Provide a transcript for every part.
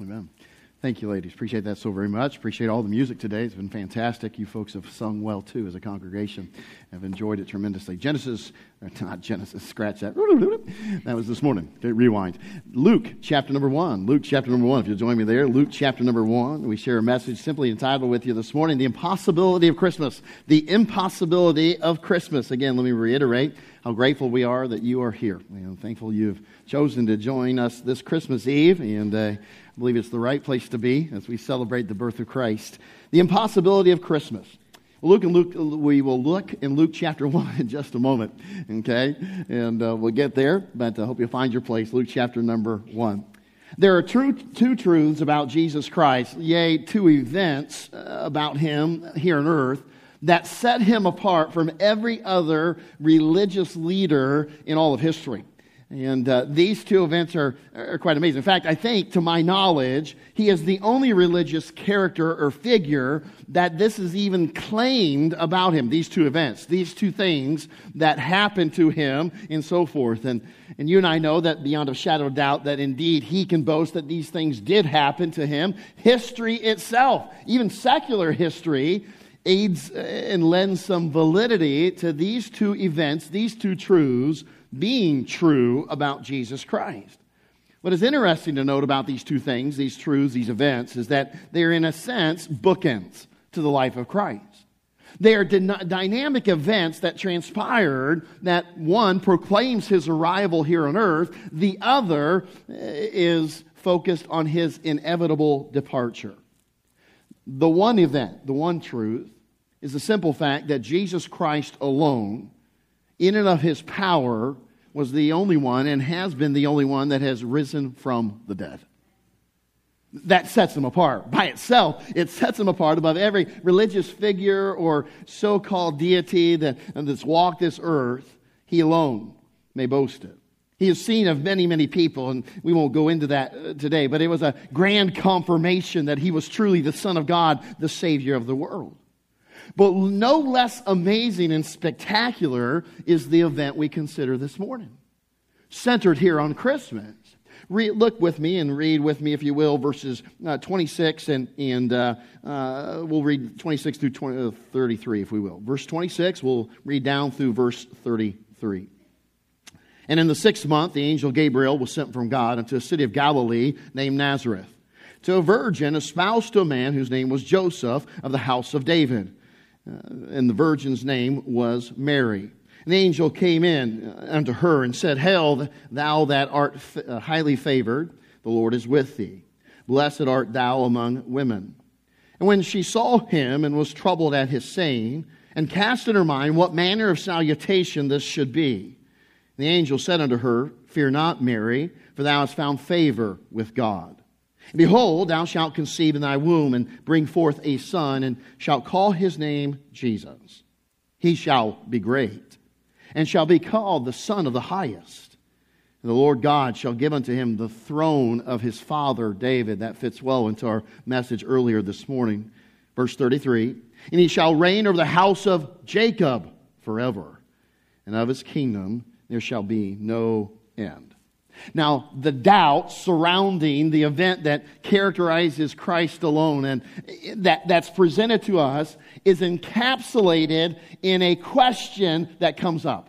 Amen. Thank you, ladies. Appreciate that so very much. Appreciate all the music today. It's been fantastic. You folks have sung well, too, as a congregation. I've enjoyed it tremendously. Genesis, uh, not Genesis, scratch that. That was this morning. Rewind. Luke, chapter number one. Luke, chapter number one. If you'll join me there, Luke, chapter number one. We share a message simply entitled with you this morning The Impossibility of Christmas. The Impossibility of Christmas. Again, let me reiterate how grateful we are that you are here. Know, thankful you've chosen to join us this Christmas Eve, and uh, Believe it's the right place to be as we celebrate the birth of Christ. The impossibility of Christmas. Luke and Luke, we will look in Luke chapter 1 in just a moment, okay? And uh, we'll get there, but I hope you'll find your place. Luke chapter number 1. There are true, two truths about Jesus Christ, yea, two events uh, about him here on earth that set him apart from every other religious leader in all of history. And uh, these two events are, are quite amazing. In fact, I think, to my knowledge, he is the only religious character or figure that this is even claimed about him, these two events, these two things that happened to him, and so forth. And, and you and I know that beyond a shadow of doubt that indeed he can boast that these things did happen to him. History itself, even secular history, aids and lends some validity to these two events, these two truths being true about Jesus Christ. What is interesting to note about these two things, these truths, these events, is that they're in a sense bookends to the life of Christ. They are dynamic events that transpired that one proclaims his arrival here on earth, the other eh, is focused on his inevitable departure. The one event, the one truth, is the simple fact that Jesus Christ alone in and of his power, was the only one and has been the only one that has risen from the dead. That sets him apart. By itself, it sets him apart above every religious figure or so called deity that, that's walked this earth. He alone may boast it. He is seen of many, many people, and we won't go into that uh, today, but it was a grand confirmation that he was truly the Son of God, the Savior of the world. But no less amazing and spectacular is the event we consider this morning, centered here on Christmas. look with me and read with me, if you will, verses uh, 26 and, and uh, uh, we'll read 26 through 20, uh, 33, if we will. Verse 26, we'll read down through verse 33. And in the sixth month, the angel Gabriel was sent from God unto a city of Galilee named Nazareth, to a virgin espoused to a man whose name was Joseph of the house of David and the virgin's name was Mary. An angel came in uh, unto her and said, Hail, thou that art uh, highly favored, the Lord is with thee. Blessed art thou among women. And when she saw him and was troubled at his saying, and cast in her mind what manner of salutation this should be, the angel said unto her, Fear not, Mary, for thou hast found favor with God. Behold, thou shalt conceive in thy womb and bring forth a son, and shalt call his name Jesus. He shall be great, and shall be called the Son of the Highest. And the Lord God shall give unto him the throne of his father David. That fits well into our message earlier this morning. Verse 33 And he shall reign over the house of Jacob forever, and of his kingdom there shall be no end. Now, the doubt surrounding the event that characterizes Christ alone and that, that's presented to us is encapsulated in a question that comes up.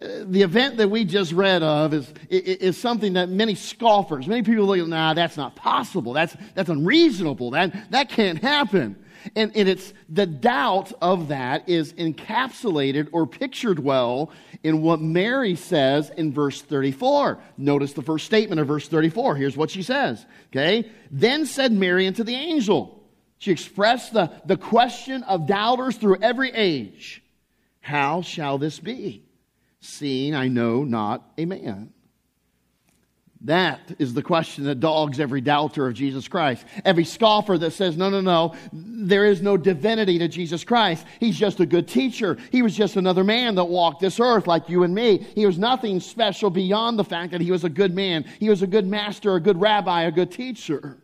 The event that we just read of is, is something that many scoffers, many people look at, nah, that's not possible. That's, that's unreasonable. That, that can't happen. And, and it's the doubt of that is encapsulated or pictured well in what Mary says in verse 34. Notice the first statement of verse 34. Here's what she says. Okay. Then said Mary unto the angel. She expressed the, the question of doubters through every age. How shall this be? Seeing I know not a man. That is the question that dogs every doubter of Jesus Christ. Every scoffer that says, no, no, no, there is no divinity to Jesus Christ. He's just a good teacher. He was just another man that walked this earth like you and me. He was nothing special beyond the fact that he was a good man. He was a good master, a good rabbi, a good teacher.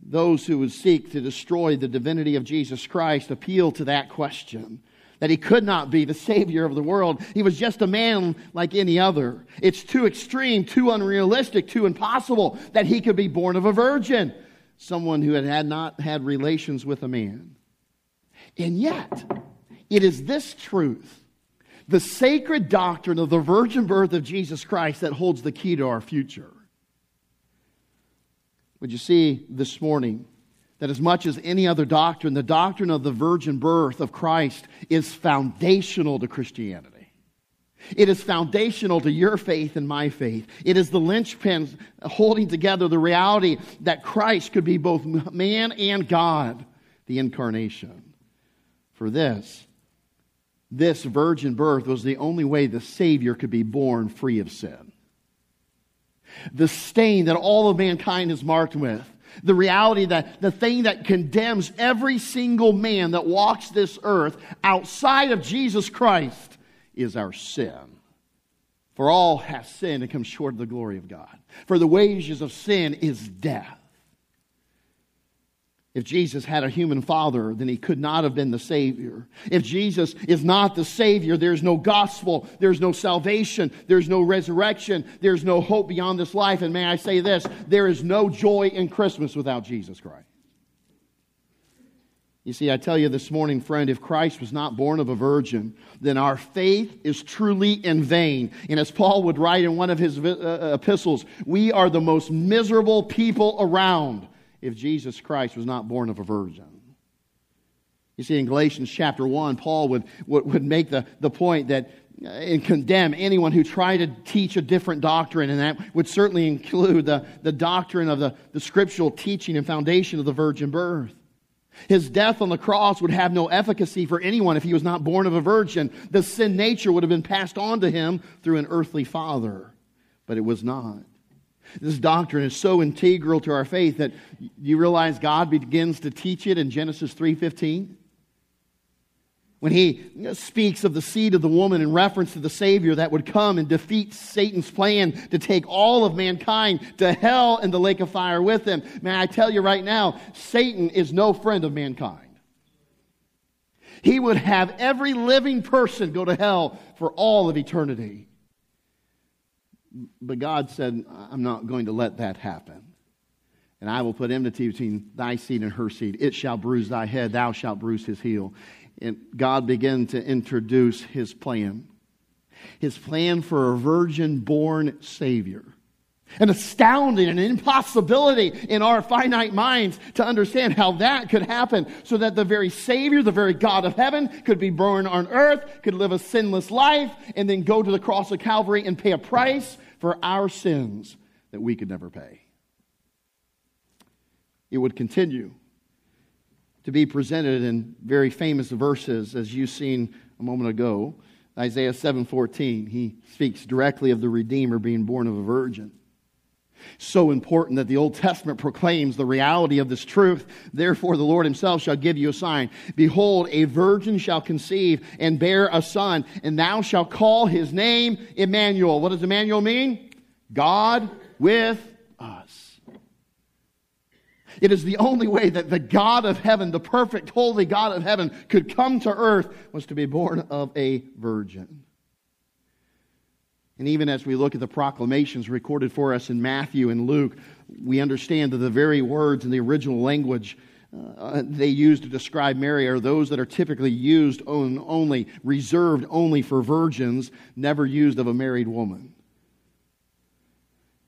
Those who would seek to destroy the divinity of Jesus Christ appeal to that question. That he could not be the Savior of the world. He was just a man like any other. It's too extreme, too unrealistic, too impossible that he could be born of a virgin, someone who had, had not had relations with a man. And yet, it is this truth, the sacred doctrine of the virgin birth of Jesus Christ, that holds the key to our future. Would you see this morning? That as much as any other doctrine, the doctrine of the virgin birth of Christ is foundational to Christianity. It is foundational to your faith and my faith. It is the linchpin holding together the reality that Christ could be both man and God, the incarnation. For this, this virgin birth was the only way the Savior could be born free of sin. The stain that all of mankind is marked with the reality that the thing that condemns every single man that walks this earth outside of Jesus Christ is our sin. For all have sinned and come short of the glory of God. For the wages of sin is death. If Jesus had a human father, then he could not have been the Savior. If Jesus is not the Savior, there's no gospel, there's no salvation, there's no resurrection, there's no hope beyond this life. And may I say this there is no joy in Christmas without Jesus Christ. You see, I tell you this morning, friend, if Christ was not born of a virgin, then our faith is truly in vain. And as Paul would write in one of his uh, epistles, we are the most miserable people around if Jesus Christ was not born of a virgin. You see, in Galatians chapter 1, Paul would, would, would make the, the point that uh, and condemn anyone who tried to teach a different doctrine, and that would certainly include the, the doctrine of the, the scriptural teaching and foundation of the virgin birth. His death on the cross would have no efficacy for anyone if he was not born of a virgin. The sin nature would have been passed on to him through an earthly father, but it was not. This doctrine is so integral to our faith that you realize God begins to teach it in Genesis 3:15. When he speaks of the seed of the woman in reference to the Savior that would come and defeat Satan's plan to take all of mankind to hell and the lake of fire with him. May I tell you right now, Satan is no friend of mankind. He would have every living person go to hell for all of eternity. But God said, I'm not going to let that happen. And I will put enmity between thy seed and her seed. It shall bruise thy head, thou shalt bruise his heel. And God began to introduce his plan. His plan for a virgin born Savior. An astounding an impossibility in our finite minds to understand how that could happen so that the very Savior, the very God of heaven, could be born on earth, could live a sinless life, and then go to the cross of Calvary and pay a price for our sins that we could never pay. It would continue to be presented in very famous verses as you've seen a moment ago. Isaiah 7:14, he speaks directly of the redeemer being born of a virgin. So important that the Old Testament proclaims the reality of this truth. Therefore, the Lord himself shall give you a sign. Behold, a virgin shall conceive and bear a son, and thou shalt call his name Emmanuel. What does Emmanuel mean? God with us. It is the only way that the God of heaven, the perfect, holy God of heaven, could come to earth was to be born of a virgin. And even as we look at the proclamations recorded for us in Matthew and Luke, we understand that the very words in the original language uh, they use to describe Mary are those that are typically used on, only, reserved only for virgins, never used of a married woman.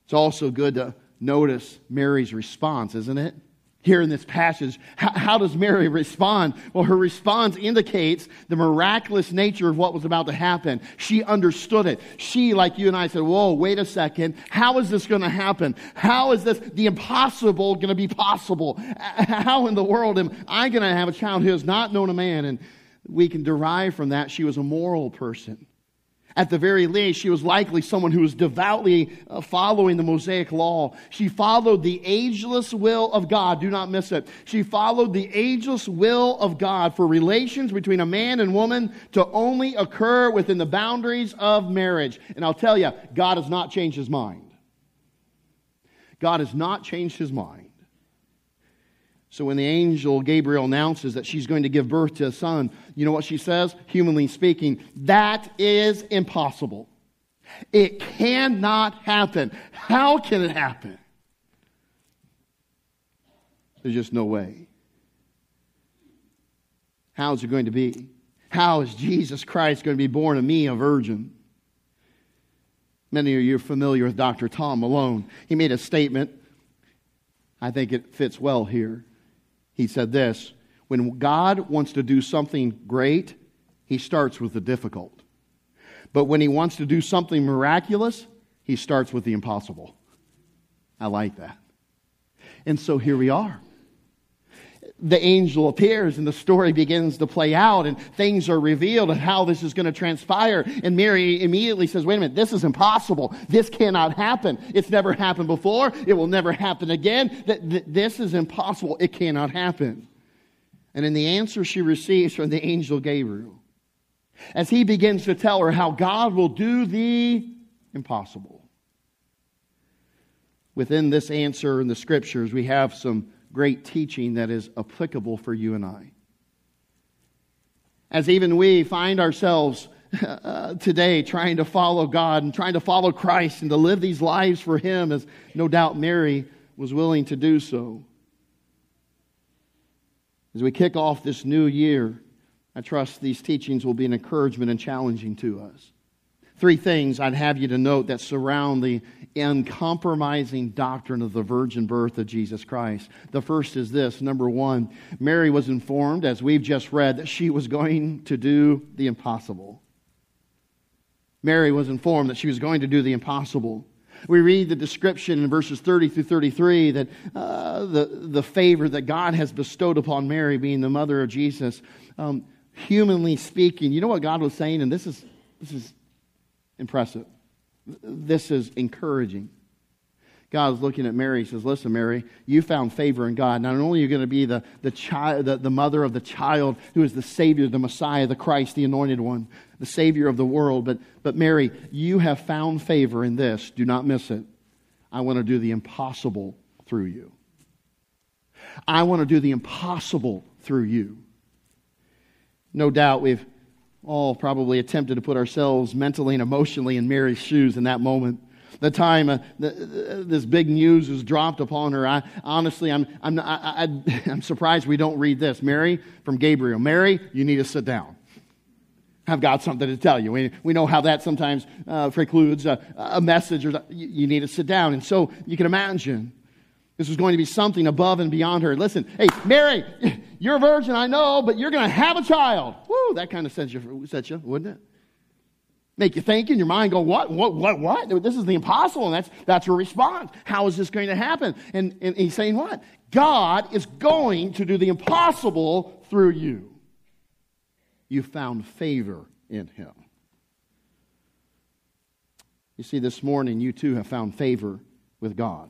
It's also good to notice Mary's response, isn't it? Here in this passage. How, how, does Mary respond? Well, her response indicates the miraculous nature of what was about to happen. She understood it. She, like you and I, said, Whoa, wait a second. How is this going to happen? How is this, the impossible, going to be possible? How in the world am I going to have a child who has not known a man? And we can derive from that she was a moral person. At the very least, she was likely someone who was devoutly uh, following the Mosaic law. She followed the ageless will of God. Do not miss it. She followed the ageless will of God for relations between a man and woman to only occur within the boundaries of marriage. And I'll tell you, God has not changed his mind. God has not changed his mind. So when the angel Gabriel announces that she's going to give birth to a son, you know what she says? Humanly speaking, that is impossible. It cannot happen. How can it happen? There's just no way. How is it going to be? How is Jesus Christ going to be born of me, a virgin? Many of you are familiar with Dr. Tom Malone. He made a statement. I think it fits well here. He said this When God wants to do something great, he starts with the difficult. But when he wants to do something miraculous, he starts with the impossible. I like that. And so here we are the angel appears and the story begins to play out and things are revealed and how this is going to transpire. And Mary immediately says, wait a minute, this is impossible. This cannot happen. It's never happened before. It will never happen again. This is impossible. It cannot happen. And in the answer she receives from the angel Gabriel, as he begins to tell her how God will do the impossible. Within this answer in the scriptures, we have some great teaching that is applicable for you and I. As even we find ourselves uh, today trying to follow God and trying to follow Christ and to live these lives for Him, as no doubt Mary was willing to do so. As we kick off this new year, I trust these teachings will be an encouragement and challenging to us. Three things I'd have you to note that surround the uncompromising doctrine of the virgin birth of Jesus Christ. The first is this number one, Mary was informed, as we've just read, that she was going to do the impossible. Mary was informed that she was going to do the impossible. We read the description in verses 30 through 33 that uh, the, the favor that God has bestowed upon Mary, being the mother of Jesus, um, humanly speaking, you know what God was saying? And this is, this is impressive. This is encouraging. God is looking at Mary. He says, Listen, Mary, you found favor in God. Not only are you going to be the, the, child, the, the mother of the child who is the Savior, the Messiah, the Christ, the anointed one, the Savior of the world, but, but Mary, you have found favor in this. Do not miss it. I want to do the impossible through you. I want to do the impossible through you. No doubt we've all probably attempted to put ourselves mentally and emotionally in Mary's shoes in that moment. The time uh, the, uh, this big news was dropped upon her, I, honestly, I'm, I'm, I, I, I'm surprised we don't read this. Mary from Gabriel. Mary, you need to sit down. I've got something to tell you. We, we know how that sometimes uh, precludes a, a message, or you, you need to sit down. And so you can imagine this was going to be something above and beyond her. Listen, hey, Mary, you're a virgin, I know, but you're going to have a child. Woo, that kind of sets you, sets you, wouldn't it? Make you think in your mind, go, what, what, what, what? This is the impossible. And that's, that's her response. How is this going to happen? And, and he's saying what? God is going to do the impossible through you. You found favor in him. You see, this morning, you too have found favor with God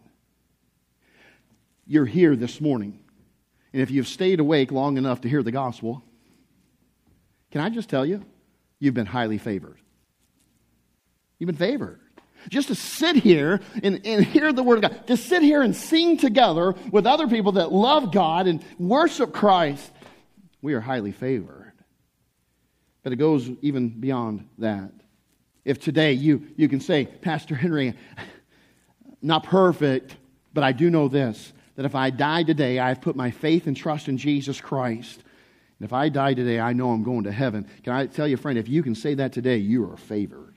you're here this morning. And if you've stayed awake long enough to hear the gospel, can I just tell you, you've been highly favored. You've been favored. Just to sit here and, and hear the word of God, to sit here and sing together with other people that love God and worship Christ, we are highly favored. But it goes even beyond that. If today you, you can say, Pastor Henry, not perfect, but I do know this that if I die today, I have put my faith and trust in Jesus Christ. And if I die today, I know I'm going to heaven. Can I tell you, friend, if you can say that today, you are favored.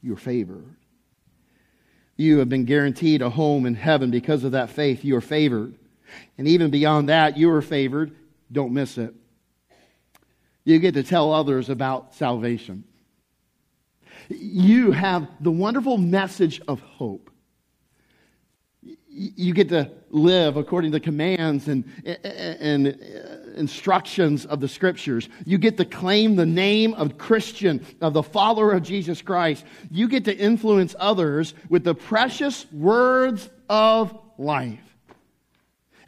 You are favored. You have been guaranteed a home in heaven because of that faith. You are favored. And even beyond that, you are favored. Don't miss it. You get to tell others about salvation. You have the wonderful message of hope you get to live according to commands and, and instructions of the scriptures. You get to claim the name of Christian, of the follower of Jesus Christ. You get to influence others with the precious words of life.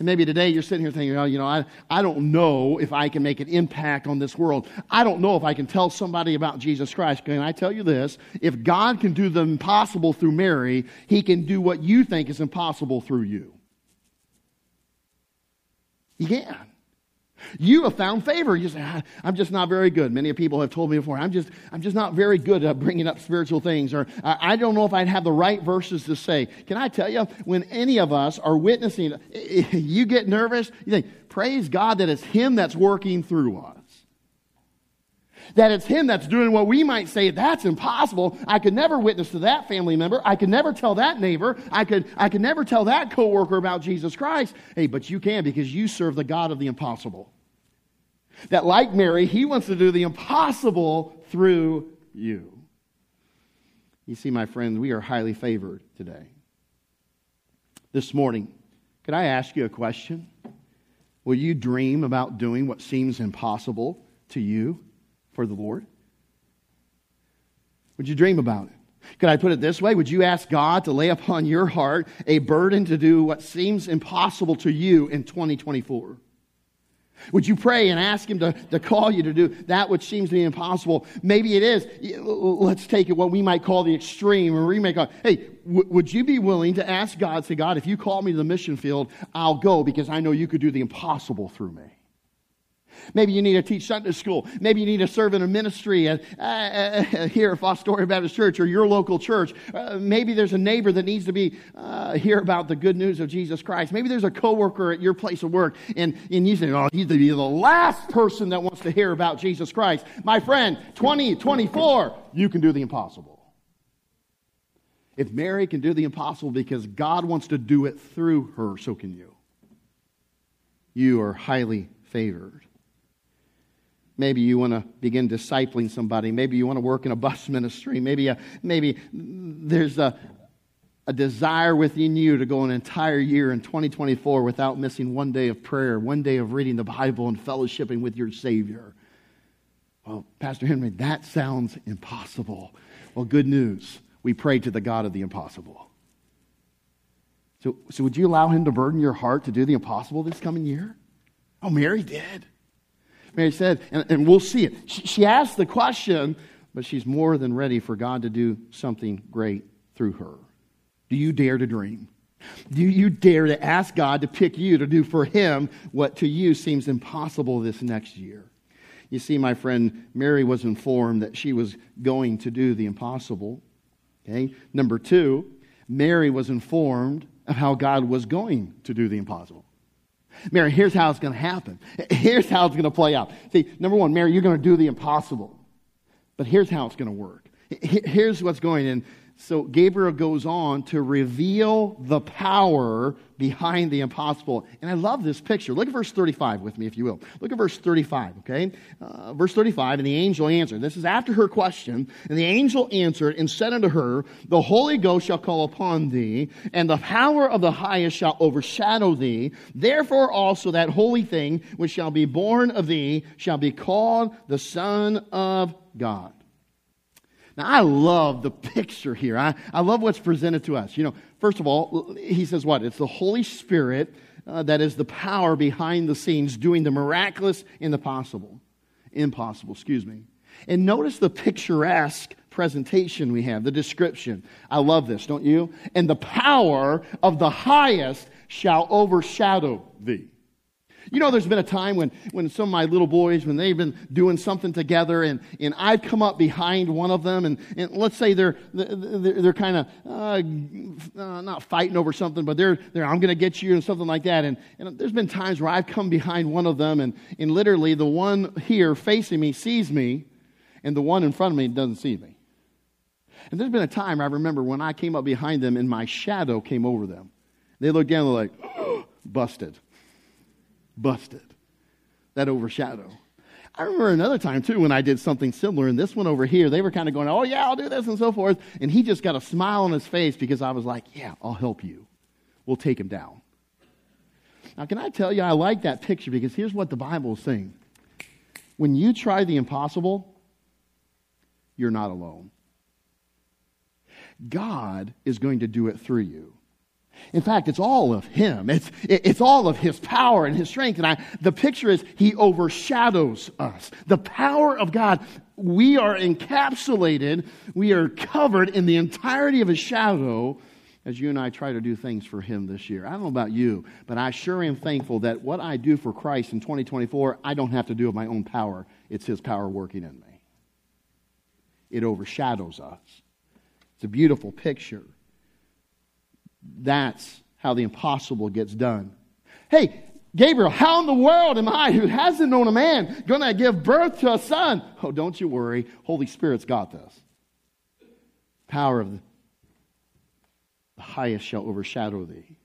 And maybe today you're sitting here thinking, oh, you know, I, I don't know if I can make an impact on this world. I don't know if I can tell somebody about Jesus Christ. Can I tell you this? If God can do the impossible through Mary, he can do what you think is impossible through you. You can. You have found favor. You say, I'm just not very good. Many people have told me before, I'm just, I'm just not very good at bringing up spiritual things, or I don't know if I'd have the right verses to say. Can I tell you, when any of us are witnessing, you get nervous, you think, praise God that it's Him that's working through us. That it's Him that's doing what we might say, that's impossible. I could never witness to that family member. I could never tell that neighbor. I could, I could never tell that coworker about Jesus Christ. Hey, but you can because you serve the God of the impossible. That, like Mary, he wants to do the impossible through you. You see, my friends, we are highly favored today. This morning, could I ask you a question? Will you dream about doing what seems impossible to you for the Lord? Would you dream about it? Could I put it this way? Would you ask God to lay upon your heart a burden to do what seems impossible to you in 2024? Would you pray and ask Him to, to call you to do that which seems to be impossible? Maybe it is. Let's take it what we might call the extreme, or call, hey, w- would you be willing to ask God, say, God, if you call me to the mission field, I'll go because I know you could do the impossible through me? Maybe you need to teach Sunday school. Maybe you need to serve in a ministry uh, uh, here at Fostoria Baptist Church or your local church. Uh, maybe there's a neighbor that needs to be uh, hear about the good news of Jesus Christ. Maybe there's a coworker at your place of work, and, and you say, "Oh, he's the last person that wants to hear about Jesus Christ." My friend, 2024, you can do the impossible. If Mary can do the impossible because God wants to do it through her, so can you. You are highly favored. Maybe you want to begin discipling somebody. Maybe you want to work in a bus ministry. Maybe, a, maybe there's a, a desire within you to go an entire year in 2024 without missing one day of prayer, one day of reading the Bible and fellowshipping with your Savior. Well, Pastor Henry, that sounds impossible. Well, good news. We pray to the God of the impossible. So, so would you allow him to burden your heart to do the impossible this coming year? Oh, Mary did. Mary said, and, and we'll see it. She, she asked the question, but she's more than ready for God to do something great through her. Do you dare to dream? Do you dare to ask God to pick you to do for Him what to you seems impossible this next year? You see, my friend, Mary was informed that she was going to do the impossible. Okay? Number two, Mary was informed of how God was going to do the impossible. Mary, here's how it's going to happen. Here's how it's going to play out. See, number one, Mary, you're going to do the impossible. But here's how it's going to work. Here's what's going in so Gabriel goes on to reveal the power behind the impossible. And I love this picture. Look at verse 35 with me, if you will. Look at verse 35, okay? Uh, verse 35, and the angel answered. This is after her question. And the angel answered and said unto her, The Holy Ghost shall call upon thee, and the power of the highest shall overshadow thee. Therefore also that holy thing which shall be born of thee shall be called the Son of God. Now, I love the picture here. I, I love what's presented to us. You know, first of all, he says what? It's the Holy Spirit uh, that is the power behind the scenes doing the miraculous and the possible. Impossible, excuse me. And notice the picturesque presentation we have, the description. I love this, don't you? And the power of the highest shall overshadow thee. You know, there's been a time when, when some of my little boys, when they've been doing something together, and, and I've come up behind one of them, and, and let's say they're, they're, they're kind of uh, uh, not fighting over something, but they're, they're I'm going to get you, and something like that. And, and there's been times where I've come behind one of them, and, and literally the one here facing me sees me, and the one in front of me doesn't see me. And there's been a time I remember when I came up behind them, and my shadow came over them. They looked down, they're like, busted busted. That overshadow. I remember another time too when I did something similar, and this one over here, they were kind of going, Oh, yeah, I'll do this and so forth. And he just got a smile on his face because I was like, Yeah, I'll help you. We'll take him down. Now, can I tell you, I like that picture because here's what the Bible is saying. When you try the impossible, you're not alone. God is going to do it through you. In fact, it's all of Him. It's, it's all of His power and His strength. And I, the picture is He overshadows us. The power of God, we are encapsulated, we are covered in the entirety of His shadow as you and I try to do things for Him this year. I don't know about you, but I sure am thankful that what I do for Christ in 2024, I don't have to do of my own power. It's His power working in me. It overshadows us. It's a beautiful picture. That's how the impossible gets done. Hey, Gabriel, how in the world am I, who hasn't known a man, going to give birth to a son? Oh, don't you worry. Holy Spirit's got this. Power of the highest shall overshadow thee.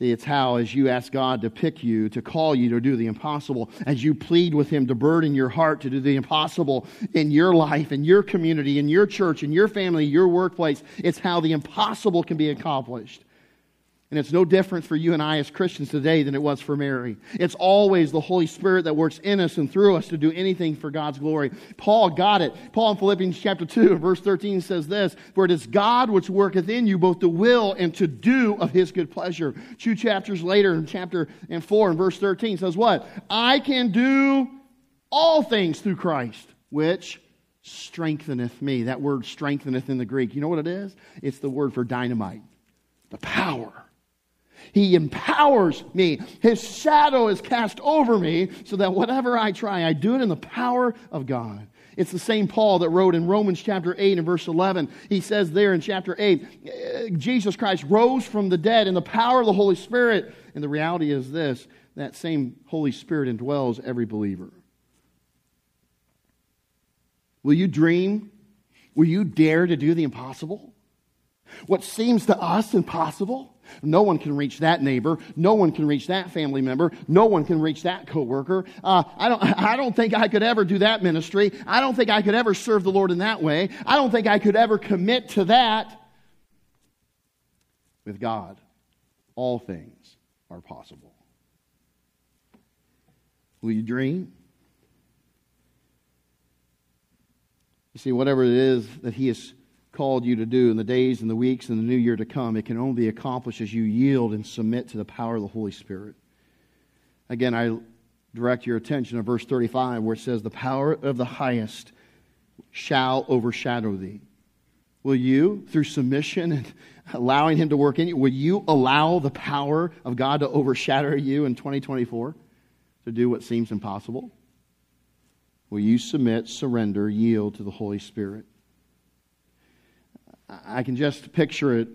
See, it's how, as you ask God to pick you, to call you to do the impossible, as you plead with Him to burden your heart to do the impossible in your life, in your community, in your church, in your family, your workplace, it's how the impossible can be accomplished. And it's no different for you and I as Christians today than it was for Mary. It's always the Holy Spirit that works in us and through us to do anything for God's glory. Paul got it. Paul in Philippians chapter 2, verse 13 says this For it is God which worketh in you both to will and to do of his good pleasure. Two chapters later, in chapter and 4, and verse 13 says what? I can do all things through Christ, which strengtheneth me. That word strengtheneth in the Greek. You know what it is? It's the word for dynamite, the power he empowers me. His shadow is cast over me so that whatever I try, I do it in the power of God. It's the same Paul that wrote in Romans chapter 8 and verse 11. He says there in chapter 8, eh, Jesus Christ rose from the dead in the power of the Holy Spirit. And the reality is this that same Holy Spirit indwells every believer. Will you dream? Will you dare to do the impossible? What seems to us impossible? No one can reach that neighbor. No one can reach that family member. No one can reach that coworker. Uh, I don't. I don't think I could ever do that ministry. I don't think I could ever serve the Lord in that way. I don't think I could ever commit to that. With God, all things are possible. Will you dream? You see, whatever it is that He is called you to do in the days and the weeks and the new year to come, it can only be accomplished as you yield and submit to the power of the Holy Spirit. Again, I direct your attention to verse 35 where it says, The power of the highest shall overshadow thee. Will you, through submission and allowing Him to work in you, will you allow the power of God to overshadow you in 2024 to do what seems impossible? Will you submit, surrender, yield to the Holy Spirit? I can just picture it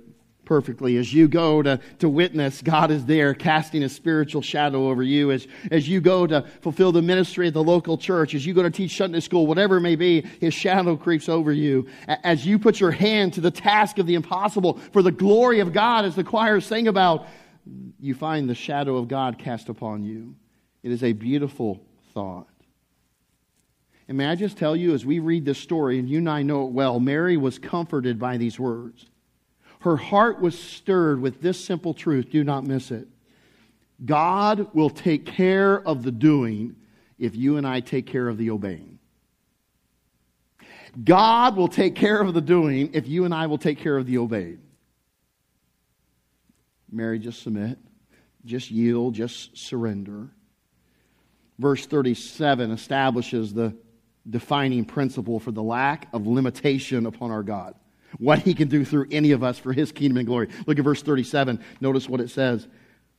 perfectly. As you go to, to witness, God is there casting a spiritual shadow over you. As, as you go to fulfill the ministry at the local church, as you go to teach Sunday school, whatever it may be, His shadow creeps over you. As you put your hand to the task of the impossible for the glory of God, as the choir sing about, you find the shadow of God cast upon you. It is a beautiful thought. And may I just tell you, as we read this story, and you and I know it well, Mary was comforted by these words. Her heart was stirred with this simple truth. Do not miss it. God will take care of the doing if you and I take care of the obeying. God will take care of the doing if you and I will take care of the obeyed. Mary, just submit, just yield, just surrender. Verse 37 establishes the defining principle for the lack of limitation upon our God. What he can do through any of us for his kingdom and glory. Look at verse 37. Notice what it says.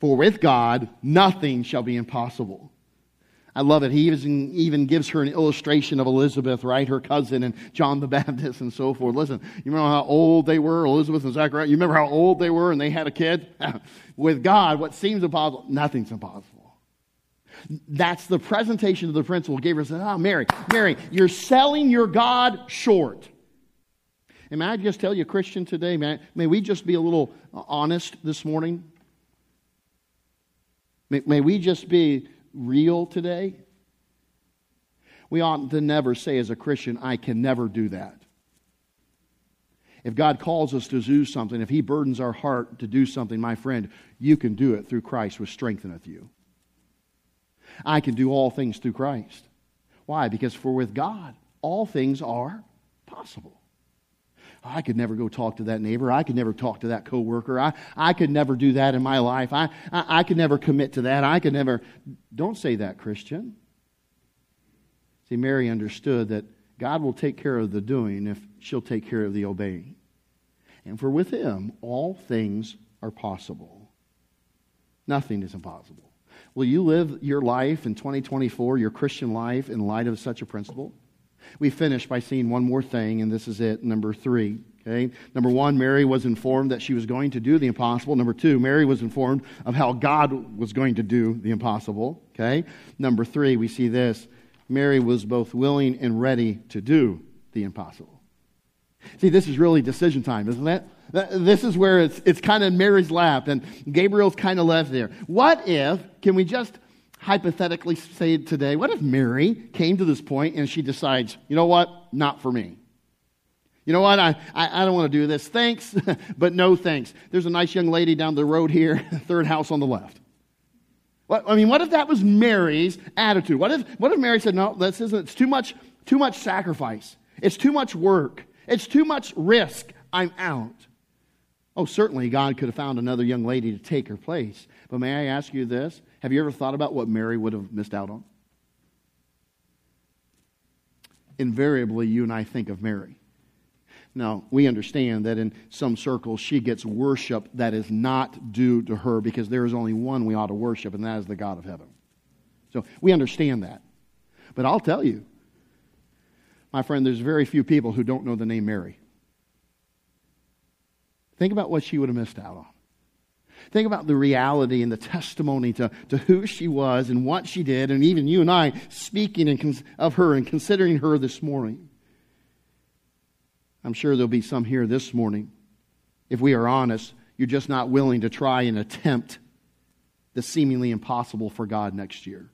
For with God, nothing shall be impossible. I love it. He even, even gives her an illustration of Elizabeth, right? Her cousin and John the Baptist and so forth. Listen, you remember how old they were, Elizabeth and Zachariah? You remember how old they were and they had a kid? With God, what seems impossible, nothing's impossible. That's the presentation of the principle. Gabriel said, Oh, ah, Mary, Mary, you're selling your God short. And may I just tell you, Christian, today, may, may we just be a little honest this morning? May, may we just be real today? We ought to never say, as a Christian, I can never do that. If God calls us to do something, if He burdens our heart to do something, my friend, you can do it through Christ, which strengtheneth you. I can do all things through Christ. Why? Because for with God, all things are possible. I could never go talk to that neighbor. I could never talk to that coworker. I, I could never do that in my life. I, I, I could never commit to that. I could never. Don't say that, Christian. See, Mary understood that God will take care of the doing if she'll take care of the obeying. And for with him, all things are possible. Nothing is impossible. Will you live your life in 2024, your Christian life, in light of such a principle? We finish by seeing one more thing, and this is it, number three. Okay? Number one, Mary was informed that she was going to do the impossible. Number two, Mary was informed of how God was going to do the impossible. Okay? Number three, we see this Mary was both willing and ready to do the impossible. See, this is really decision time, isn't it? This is where it's, it's kind of Mary's lap, and Gabriel's kind of left there. What if, can we just hypothetically say today, what if Mary came to this point and she decides, you know what, not for me? You know what? I, I, I don't want to do this. Thanks, but no thanks. There's a nice young lady down the road here, third house on the left. I mean, what if that was Mary's attitude? What if, what if Mary said, no, this isn't, it's too much, too much sacrifice. It's too much work. It's too much risk. I'm out. Oh, certainly God could have found another young lady to take her place. But may I ask you this? Have you ever thought about what Mary would have missed out on? Invariably, you and I think of Mary. Now, we understand that in some circles she gets worship that is not due to her because there is only one we ought to worship, and that is the God of heaven. So we understand that. But I'll tell you, my friend, there's very few people who don't know the name Mary. Think about what she would have missed out on. Think about the reality and the testimony to, to who she was and what she did, and even you and I speaking and of her and considering her this morning. I'm sure there'll be some here this morning. If we are honest, you're just not willing to try and attempt the seemingly impossible for God next year.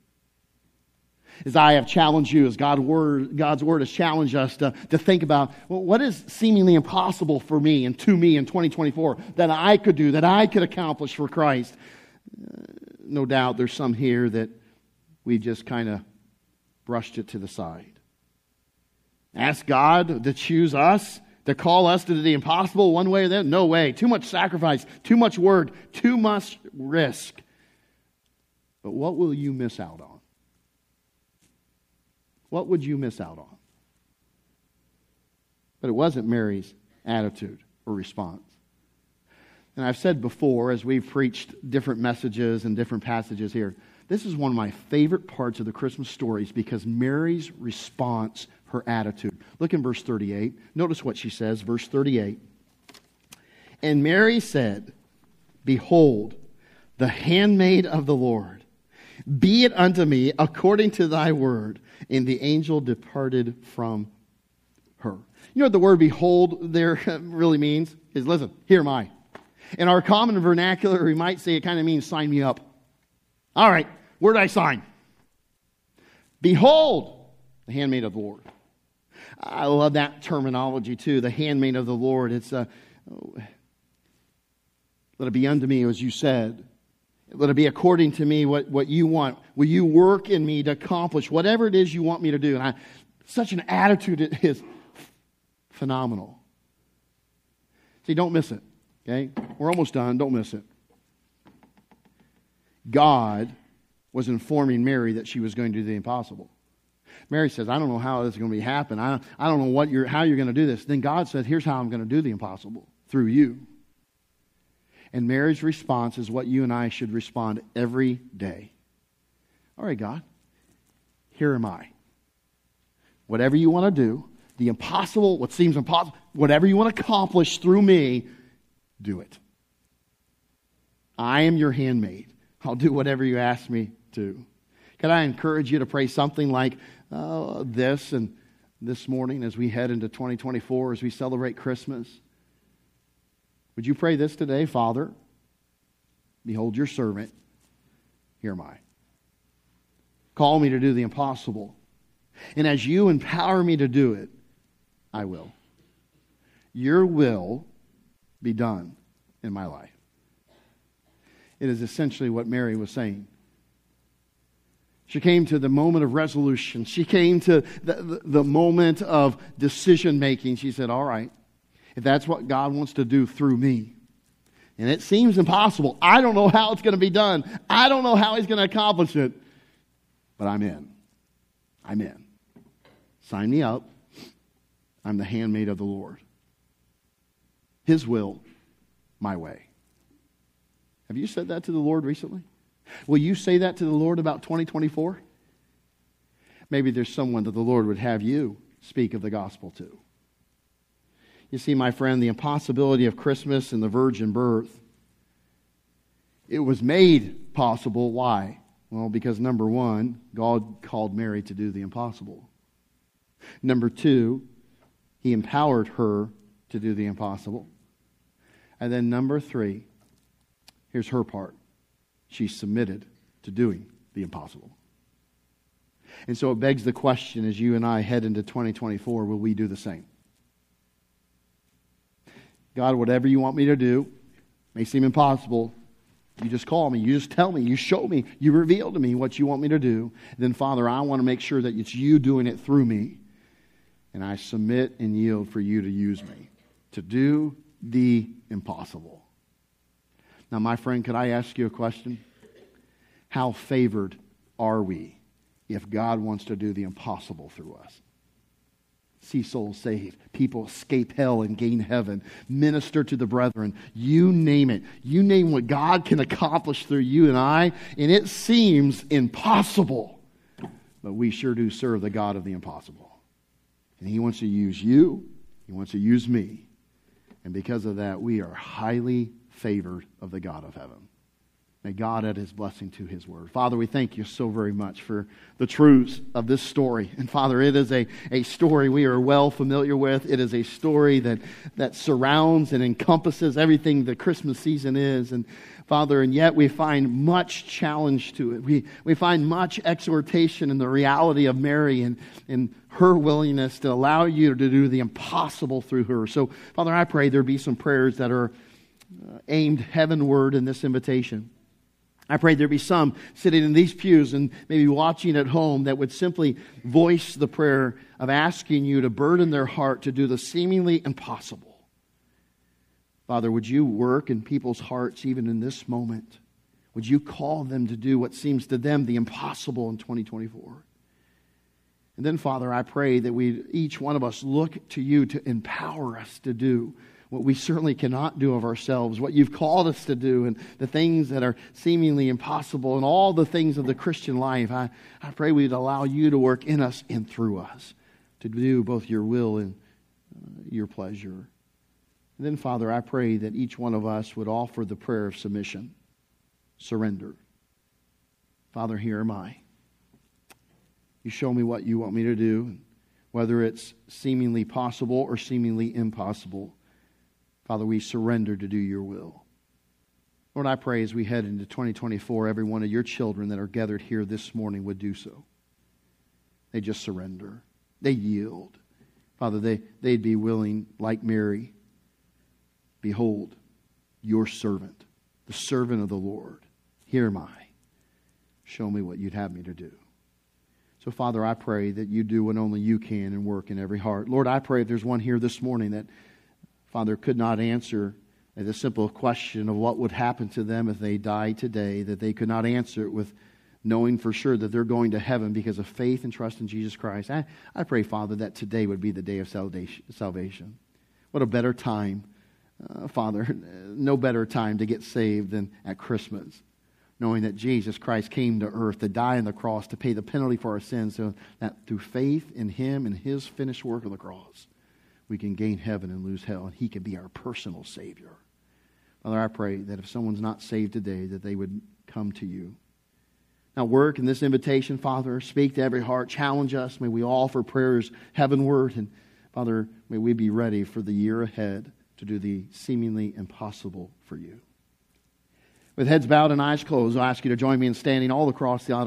As I have challenged you, as God word, God's word has challenged us to, to think about well, what is seemingly impossible for me and to me in 2024 that I could do, that I could accomplish for Christ. Uh, no doubt there's some here that we just kind of brushed it to the side. Ask God to choose us, to call us to the impossible one way or the other? No way. Too much sacrifice, too much work, too much risk. But what will you miss out on? What would you miss out on? But it wasn't Mary's attitude or response. And I've said before, as we've preached different messages and different passages here, this is one of my favorite parts of the Christmas stories because Mary's response her attitude. Look in verse 38. Notice what she says, verse 38. And Mary said, Behold, the handmaid of the Lord, be it unto me according to thy word. And the angel departed from her. You know what the word behold there really means? Is listen, here am I. In our common vernacular, we might say it kind of means sign me up. All right, where did I sign? Behold, the handmaid of the Lord. I love that terminology too, the handmaid of the Lord. It's a, oh, let it be unto me as you said. Let it be according to me what, what you want. Will you work in me to accomplish whatever it is you want me to do? And I, such an attitude is phenomenal. See, don't miss it. Okay? We're almost done. Don't miss it. God was informing Mary that she was going to do the impossible. Mary says, I don't know how this is going to be happen. I, I don't know what you're, how you're going to do this. Then God said, Here's how I'm going to do the impossible through you. And Mary's response is what you and I should respond every day. All right, God, here am I. Whatever you want to do, the impossible, what seems impossible, whatever you want to accomplish through me, do it. I am your handmaid. I'll do whatever you ask me to. Can I encourage you to pray something like uh, this and this morning as we head into 2024, as we celebrate Christmas? Would you pray this today, Father? Behold your servant. Here am I. Call me to do the impossible. And as you empower me to do it, I will. Your will be done in my life. It is essentially what Mary was saying. She came to the moment of resolution. She came to the, the, the moment of decision making. She said, All right, if that's what God wants to do through me. And it seems impossible. I don't know how it's going to be done. I don't know how He's going to accomplish it. But I'm in. I'm in. Sign me up. I'm the handmaid of the Lord. His will, my way. Have you said that to the Lord recently? Will you say that to the Lord about 2024? Maybe there's someone that the Lord would have you speak of the gospel to. You see, my friend, the impossibility of Christmas and the virgin birth, it was made possible. Why? Well, because number one, God called Mary to do the impossible. Number two, he empowered her to do the impossible. And then number three, here's her part she submitted to doing the impossible. And so it begs the question as you and I head into 2024 will we do the same? God, whatever you want me to do may seem impossible. You just call me. You just tell me. You show me. You reveal to me what you want me to do. Then, Father, I want to make sure that it's you doing it through me. And I submit and yield for you to use me to do the impossible. Now, my friend, could I ask you a question? How favored are we if God wants to do the impossible through us? See souls saved, people escape hell and gain heaven, minister to the brethren. You name it. You name what God can accomplish through you and I, and it seems impossible. But we sure do serve the God of the impossible. And He wants to use you, He wants to use me. And because of that, we are highly favored of the God of heaven. May God add his blessing to his word. Father, we thank you so very much for the truths of this story. And Father, it is a, a story we are well familiar with. It is a story that, that surrounds and encompasses everything the Christmas season is. And Father, and yet we find much challenge to it. We, we find much exhortation in the reality of Mary and, and her willingness to allow you to do the impossible through her. So, Father, I pray there be some prayers that are uh, aimed heavenward in this invitation. I pray there be some sitting in these pews and maybe watching at home that would simply voice the prayer of asking you to burden their heart to do the seemingly impossible. Father, would you work in people's hearts even in this moment? Would you call them to do what seems to them the impossible in 2024? And then, Father, I pray that we, each one of us, look to you to empower us to do what we certainly cannot do of ourselves, what you've called us to do, and the things that are seemingly impossible, and all the things of the Christian life. I, I pray we'd allow you to work in us and through us to do both your will and uh, your pleasure. And then, Father, I pray that each one of us would offer the prayer of submission, surrender. Father, here am I. You show me what you want me to do, whether it's seemingly possible or seemingly impossible. Father, we surrender to do your will. Lord, I pray as we head into 2024, every one of your children that are gathered here this morning would do so. They just surrender, they yield. Father, they, they'd be willing, like Mary, behold, your servant, the servant of the Lord. Here am I. Show me what you'd have me to do. So, Father, I pray that you do what only you can and work in every heart. Lord, I pray if there's one here this morning that Father, could not answer the simple question of what would happen to them if they died today, that they could not answer it with knowing for sure that they're going to heaven because of faith and trust in Jesus Christ. I, I pray, Father, that today would be the day of salvation. What a better time, uh, Father, no better time to get saved than at Christmas, knowing that Jesus Christ came to earth to die on the cross to pay the penalty for our sins, so that through faith in Him and His finished work on the cross, we can gain heaven and lose hell, and He can be our personal Savior. Father, I pray that if someone's not saved today, that they would come to you. Now, work in this invitation, Father. Speak to every heart. Challenge us. May we offer prayers heavenward. And, Father, may we be ready for the year ahead to do the seemingly impossible for you. With heads bowed and eyes closed, I'll ask you to join me in standing all across the auditorium.